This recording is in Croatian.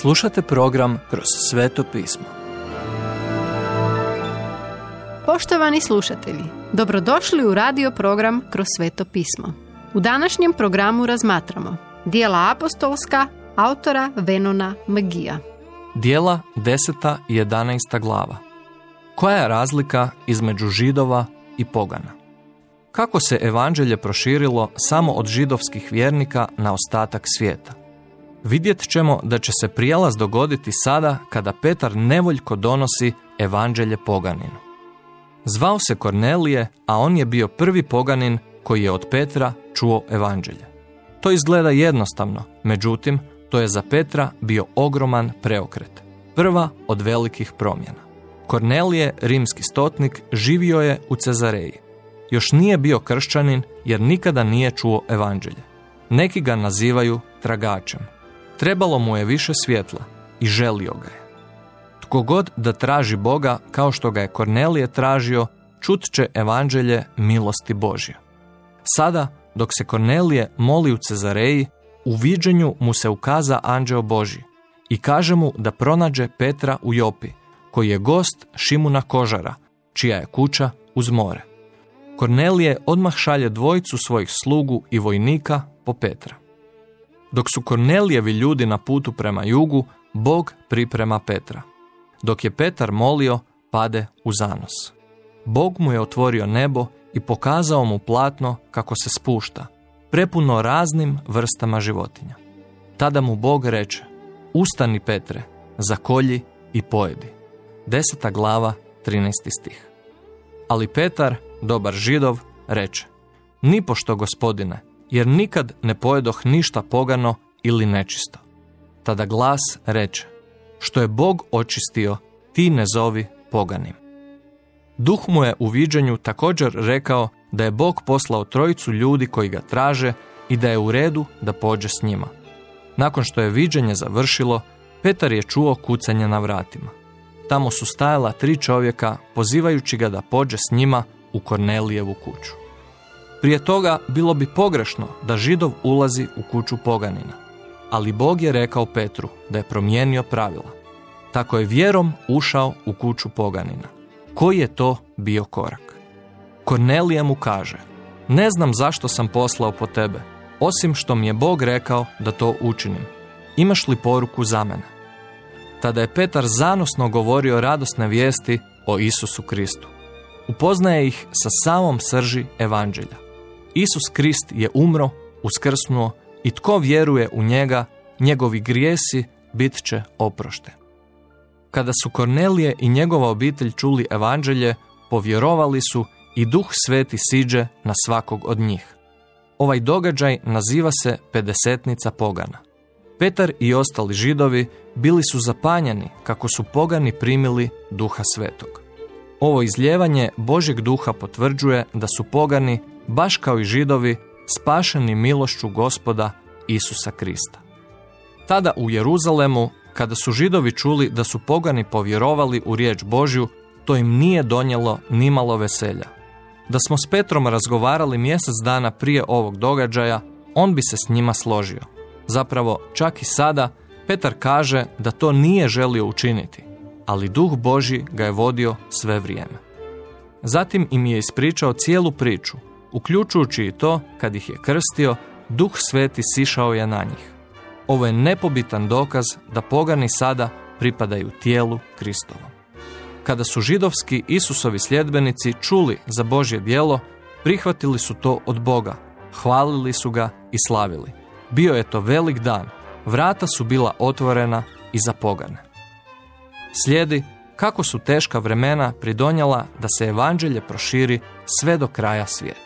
Slušate program Kroz sveto pismo. Poštovani slušatelji, dobrodošli u radio program Kroz sveto pismo. U današnjem programu razmatramo dijela apostolska autora Venona Magija. Dijela 10. i 11. glava. Koja je razlika između židova i pogana? Kako se evanđelje proširilo samo od židovskih vjernika na ostatak svijeta? Vidjet ćemo da će se prijelaz dogoditi sada kada Petar nevoljko donosi evanđelje poganinu. Zvao se Kornelije, a on je bio prvi poganin koji je od Petra čuo evanđelje. To izgleda jednostavno, međutim, to je za Petra bio ogroman preokret. Prva od velikih promjena. Kornelije, rimski stotnik, živio je u Cezareji. Još nije bio kršćanin jer nikada nije čuo evanđelje. Neki ga nazivaju tragačem. Trebalo mu je više svjetla i želio ga je. Tko god da traži Boga kao što ga je Kornelije tražio, čut će evanđelje milosti Božje. Sada, dok se Kornelije moli u Cezareji, u viđenju mu se ukaza anđeo Boži i kaže mu da pronađe Petra u Jopi, koji je gost Šimuna Kožara, čija je kuća uz more. Kornelije odmah šalje dvojicu svojih slugu i vojnika po Petra. Dok su Kornelijevi ljudi na putu prema jugu, Bog priprema Petra. Dok je Petar molio, pade u zanos. Bog mu je otvorio nebo i pokazao mu platno kako se spušta, prepuno raznim vrstama životinja. Tada mu Bog reče, ustani Petre, zakolji i pojedi. Deseta glava, 13. stih. Ali Petar, dobar židov, reče, nipošto gospodine, jer nikad ne pojedoh ništa pogano ili nečisto. Tada glas reče, što je Bog očistio, ti ne zovi poganim. Duh mu je u viđenju također rekao da je Bog poslao trojicu ljudi koji ga traže i da je u redu da pođe s njima. Nakon što je viđenje završilo, Petar je čuo kucanje na vratima. Tamo su stajala tri čovjeka pozivajući ga da pođe s njima u Kornelijevu kuću. Prije toga bilo bi pogrešno da židov ulazi u kuću poganina, ali Bog je rekao Petru da je promijenio pravila. Tako je vjerom ušao u kuću poganina. Koji je to bio korak? Kornelije mu kaže, ne znam zašto sam poslao po tebe, osim što mi je Bog rekao da to učinim. Imaš li poruku za mene? Tada je Petar zanosno govorio radosne vijesti o Isusu Kristu. Upoznaje ih sa samom srži evanđelja. Isus Krist je umro, uskrsnuo i tko vjeruje u njega, njegovi grijesi bit će oprošte. Kada su Kornelije i njegova obitelj čuli evanđelje, povjerovali su i duh sveti siđe na svakog od njih. Ovaj događaj naziva se pedesetnica pogana. Petar i ostali židovi bili su zapanjeni kako su pogani primili duha svetog. Ovo izljevanje Božjeg duha potvrđuje da su pogani, baš kao i židovi, spašeni milošću gospoda Isusa Krista. Tada u Jeruzalemu, kada su židovi čuli da su pogani povjerovali u riječ Božju, to im nije donijelo nimalo veselja. Da smo s Petrom razgovarali mjesec dana prije ovog događaja, on bi se s njima složio. Zapravo, čak i sada, Petar kaže da to nije želio učiniti, ali duh Boži ga je vodio sve vrijeme. Zatim im je ispričao cijelu priču, uključujući i to kad ih je krstio, duh sveti sišao je na njih. Ovo je nepobitan dokaz da pogani sada pripadaju tijelu Kristovom. Kada su židovski Isusovi sljedbenici čuli za Božje djelo, prihvatili su to od Boga, hvalili su ga i slavili. Bio je to velik dan, vrata su bila otvorena i za pogane. Slijedi kako su teška vremena pridonjala da se evanđelje proširi sve do kraja svijeta.